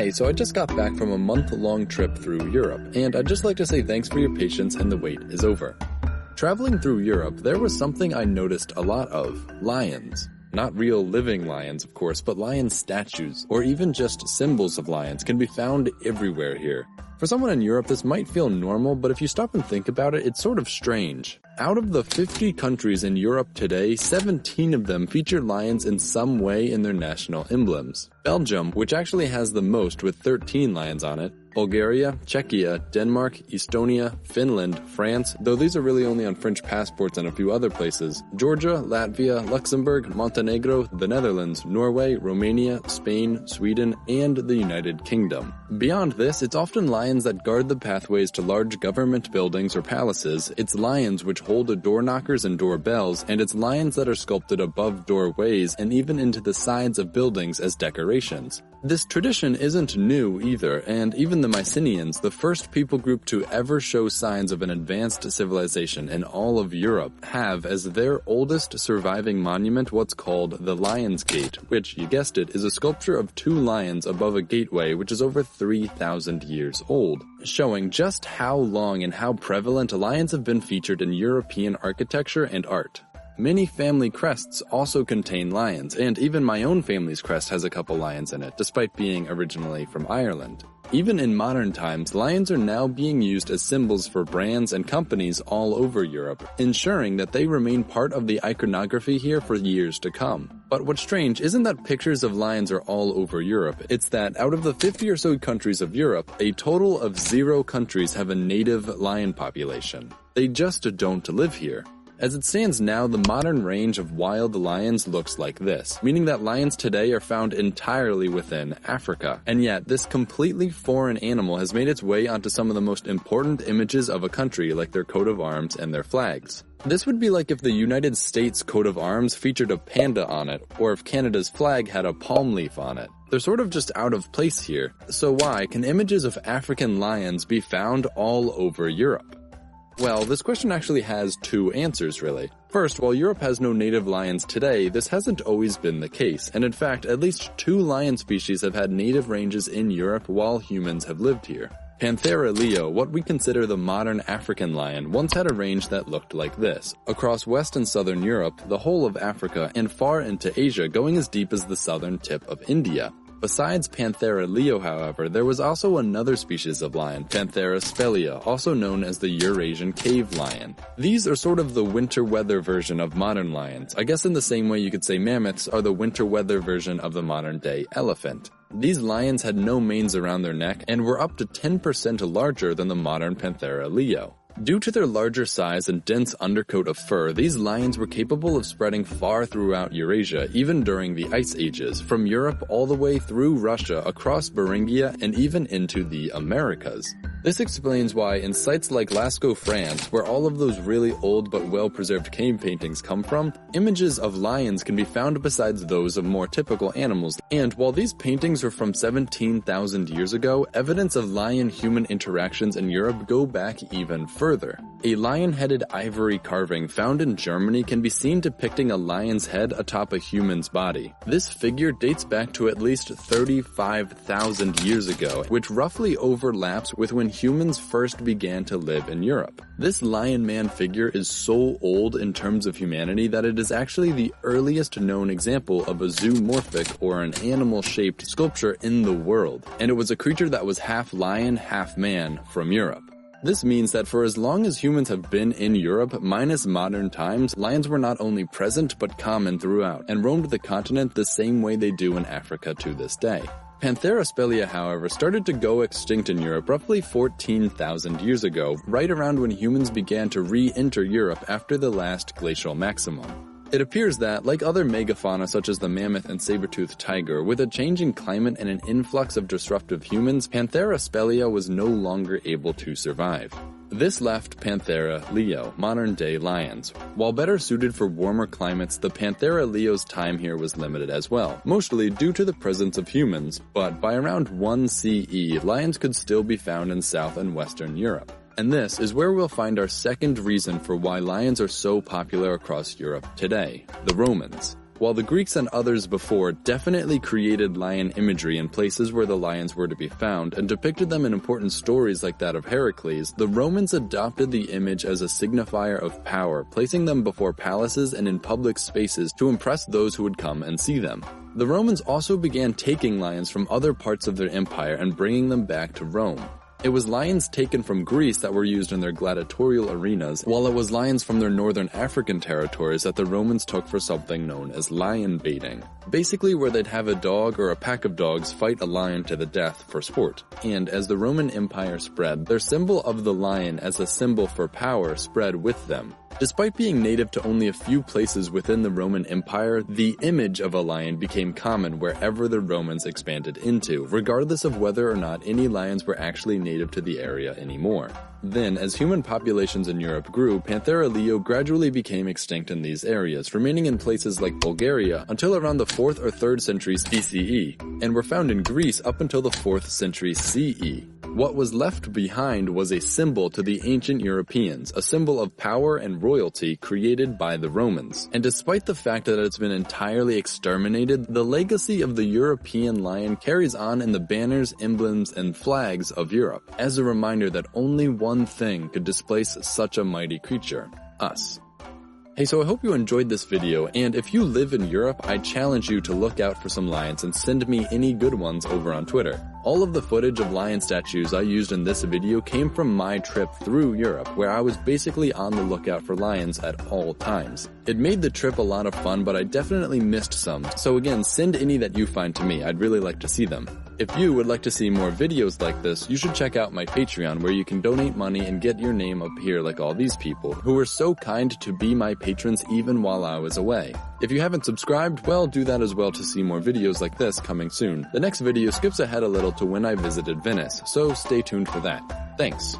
Hey, so I just got back from a month long trip through Europe, and I'd just like to say thanks for your patience and the wait is over. Traveling through Europe, there was something I noticed a lot of lions. Not real living lions, of course, but lion statues, or even just symbols of lions, can be found everywhere here. For someone in Europe, this might feel normal, but if you stop and think about it, it's sort of strange. Out of the 50 countries in Europe today, 17 of them feature lions in some way in their national emblems. Belgium, which actually has the most with 13 lions on it, Bulgaria, Czechia, Denmark, Estonia, Finland, France, though these are really only on French passports and a few other places, Georgia, Latvia, Luxembourg, Montenegro, the Netherlands, Norway, Romania, Spain, Sweden, and the United Kingdom. Beyond this, it's often lions that guard the pathways to large government buildings or palaces, it's lions which hold the door knockers and doorbells, and it's lions that are sculpted above doorways and even into the sides of buildings as decorations. This tradition isn't new either, and even the Mycenaeans, the first people group to ever show signs of an advanced civilization in all of Europe, have as their oldest surviving monument what's called the Lion's Gate, which, you guessed it, is a sculpture of two lions above a gateway which is over 3,000 years old, showing just how long and how prevalent lions have been featured in European architecture and art. Many family crests also contain lions, and even my own family's crest has a couple lions in it, despite being originally from Ireland. Even in modern times, lions are now being used as symbols for brands and companies all over Europe, ensuring that they remain part of the iconography here for years to come. But what's strange isn't that pictures of lions are all over Europe, it's that out of the 50 or so countries of Europe, a total of zero countries have a native lion population. They just don't live here. As it stands now, the modern range of wild lions looks like this, meaning that lions today are found entirely within Africa. And yet, this completely foreign animal has made its way onto some of the most important images of a country like their coat of arms and their flags. This would be like if the United States coat of arms featured a panda on it, or if Canada's flag had a palm leaf on it. They're sort of just out of place here. So why can images of African lions be found all over Europe? Well, this question actually has two answers, really. First, while Europe has no native lions today, this hasn't always been the case, and in fact, at least two lion species have had native ranges in Europe while humans have lived here. Panthera leo, what we consider the modern African lion, once had a range that looked like this. Across west and southern Europe, the whole of Africa, and far into Asia, going as deep as the southern tip of India. Besides Panthera leo, however, there was also another species of lion, Panthera spelaea, also known as the Eurasian cave lion. These are sort of the winter weather version of modern lions. I guess in the same way you could say mammoths are the winter weather version of the modern day elephant. These lions had no manes around their neck and were up to 10% larger than the modern Panthera leo. Due to their larger size and dense undercoat of fur, these lions were capable of spreading far throughout Eurasia, even during the Ice Ages, from Europe all the way through Russia, across Beringia, and even into the Americas. This explains why in sites like Lascaux, France, where all of those really old but well-preserved cave paintings come from, images of lions can be found besides those of more typical animals. And while these paintings are from 17,000 years ago, evidence of lion-human interactions in Europe go back even further. A lion-headed ivory carving found in Germany can be seen depicting a lion's head atop a human's body. This figure dates back to at least 35,000 years ago, which roughly overlaps with when humans first began to live in Europe. This lion man figure is so old in terms of humanity that it is actually the earliest known example of a zoomorphic or an animal shaped sculpture in the world, and it was a creature that was half lion, half man from Europe. This means that for as long as humans have been in Europe, minus modern times, lions were not only present but common throughout, and roamed the continent the same way they do in Africa to this day. Panthera spelaea, however, started to go extinct in Europe roughly 14,000 years ago, right around when humans began to re-enter Europe after the last glacial maximum. It appears that, like other megafauna such as the mammoth and saber-toothed tiger, with a changing climate and an influx of disruptive humans, Panthera spelaea was no longer able to survive. This left Panthera leo, modern day lions. While better suited for warmer climates, the Panthera leo's time here was limited as well, mostly due to the presence of humans, but by around 1 CE, lions could still be found in South and Western Europe. And this is where we'll find our second reason for why lions are so popular across Europe today, the Romans. While the Greeks and others before definitely created lion imagery in places where the lions were to be found and depicted them in important stories like that of Heracles, the Romans adopted the image as a signifier of power, placing them before palaces and in public spaces to impress those who would come and see them. The Romans also began taking lions from other parts of their empire and bringing them back to Rome. It was lions taken from Greece that were used in their gladiatorial arenas, while it was lions from their northern African territories that the Romans took for something known as lion baiting. Basically where they'd have a dog or a pack of dogs fight a lion to the death for sport. And as the Roman Empire spread, their symbol of the lion as a symbol for power spread with them. Despite being native to only a few places within the Roman Empire, the image of a lion became common wherever the Romans expanded into, regardless of whether or not any lions were actually native to the area anymore. Then, as human populations in Europe grew, Panthera leo gradually became extinct in these areas, remaining in places like Bulgaria until around the 4th or 3rd centuries BCE, and were found in Greece up until the 4th century CE. What was left behind was a symbol to the ancient Europeans, a symbol of power and royalty created by the Romans. And despite the fact that it's been entirely exterminated, the legacy of the European lion carries on in the banners, emblems, and flags of Europe, as a reminder that only one thing could displace such a mighty creature, us. Hey, so I hope you enjoyed this video, and if you live in Europe, I challenge you to look out for some lions and send me any good ones over on Twitter. All of the footage of lion statues I used in this video came from my trip through Europe, where I was basically on the lookout for lions at all times. It made the trip a lot of fun, but I definitely missed some, so again, send any that you find to me, I'd really like to see them. If you would like to see more videos like this, you should check out my Patreon where you can donate money and get your name up here like all these people, who were so kind to be my patrons even while I was away. If you haven't subscribed, well, do that as well to see more videos like this coming soon. The next video skips ahead a little to when I visited Venice, so stay tuned for that. Thanks.